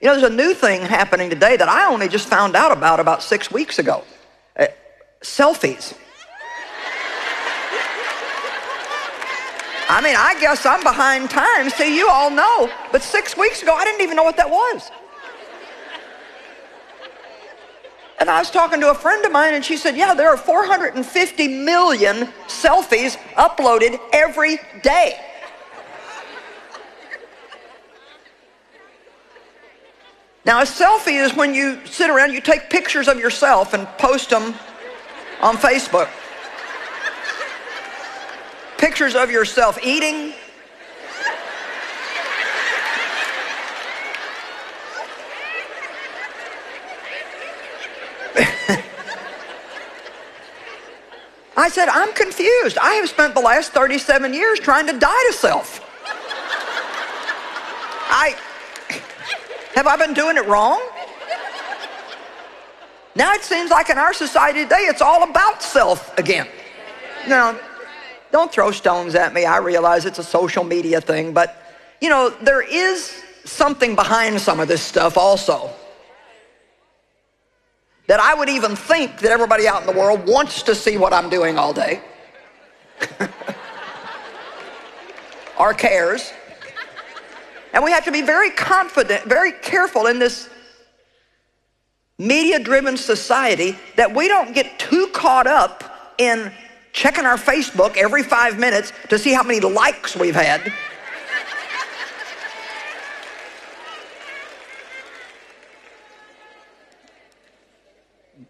You know, there's a new thing happening today that I only just found out about about six weeks ago. Uh, selfies. I mean, I guess I'm behind times, See, you all know. But six weeks ago, I didn't even know what that was. And I was talking to a friend of mine, and she said, Yeah, there are 450 million selfies uploaded every day. Now, a selfie is when you sit around, you take pictures of yourself and post them on Facebook. Pictures of yourself eating. I said, I'm confused. I have spent the last 37 years trying to die to self. I have I been doing it wrong? Now it seems like in our society today it's all about self again. Now, don't throw stones at me. I realize it's a social media thing, but you know, there is something behind some of this stuff also. That I would even think that everybody out in the world wants to see what I'm doing all day. or cares. And we have to be very confident, very careful in this media driven society that we don't get too caught up in checking our Facebook every five minutes to see how many likes we've had.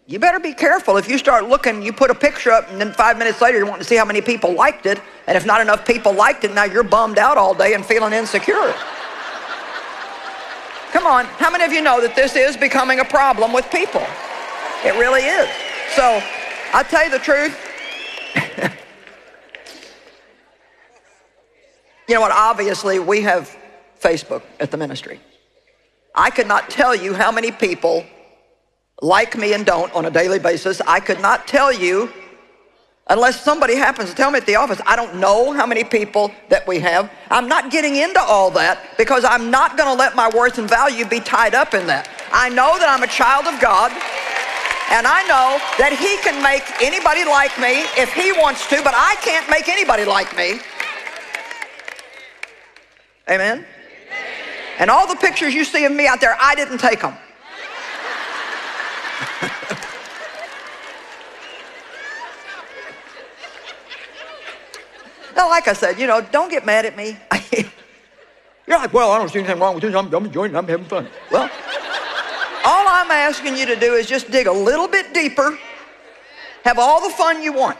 You better be careful. If you start looking, you put a picture up, and then five minutes later, you want to see how many people liked it. And if not enough people liked it, now you're bummed out all day and feeling insecure. Come on, how many of you know that this is becoming a problem with people? It really is. So, I'll tell you the truth. you know what? Obviously, we have Facebook at the ministry. I could not tell you how many people like me and don't on a daily basis. I could not tell you Unless somebody happens to tell me at the office, I don't know how many people that we have. I'm not getting into all that because I'm not going to let my worth and value be tied up in that. I know that I'm a child of God. And I know that he can make anybody like me if he wants to, but I can't make anybody like me. Amen? And all the pictures you see of me out there, I didn't take them. Now, like I said, you know, don't get mad at me. You're like, well, I don't see anything wrong with this. I'm, I'm enjoying it. I'm having fun. Well, all I'm asking you to do is just dig a little bit deeper, have all the fun you want.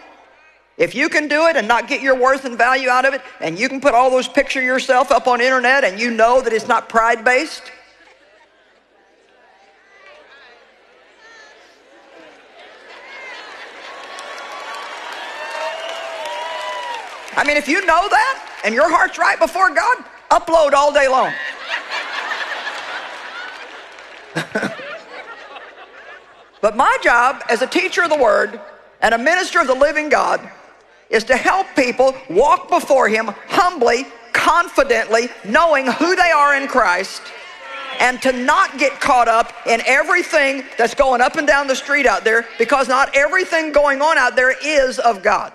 If you can do it and not get your worth and value out of it, and you can put all those picture yourself up on internet and you know that it's not pride based, I mean, if you know that and your heart's right before God, upload all day long. but my job as a teacher of the Word and a minister of the living God is to help people walk before Him humbly, confidently, knowing who they are in Christ and to not get caught up in everything that's going up and down the street out there because not everything going on out there is of God.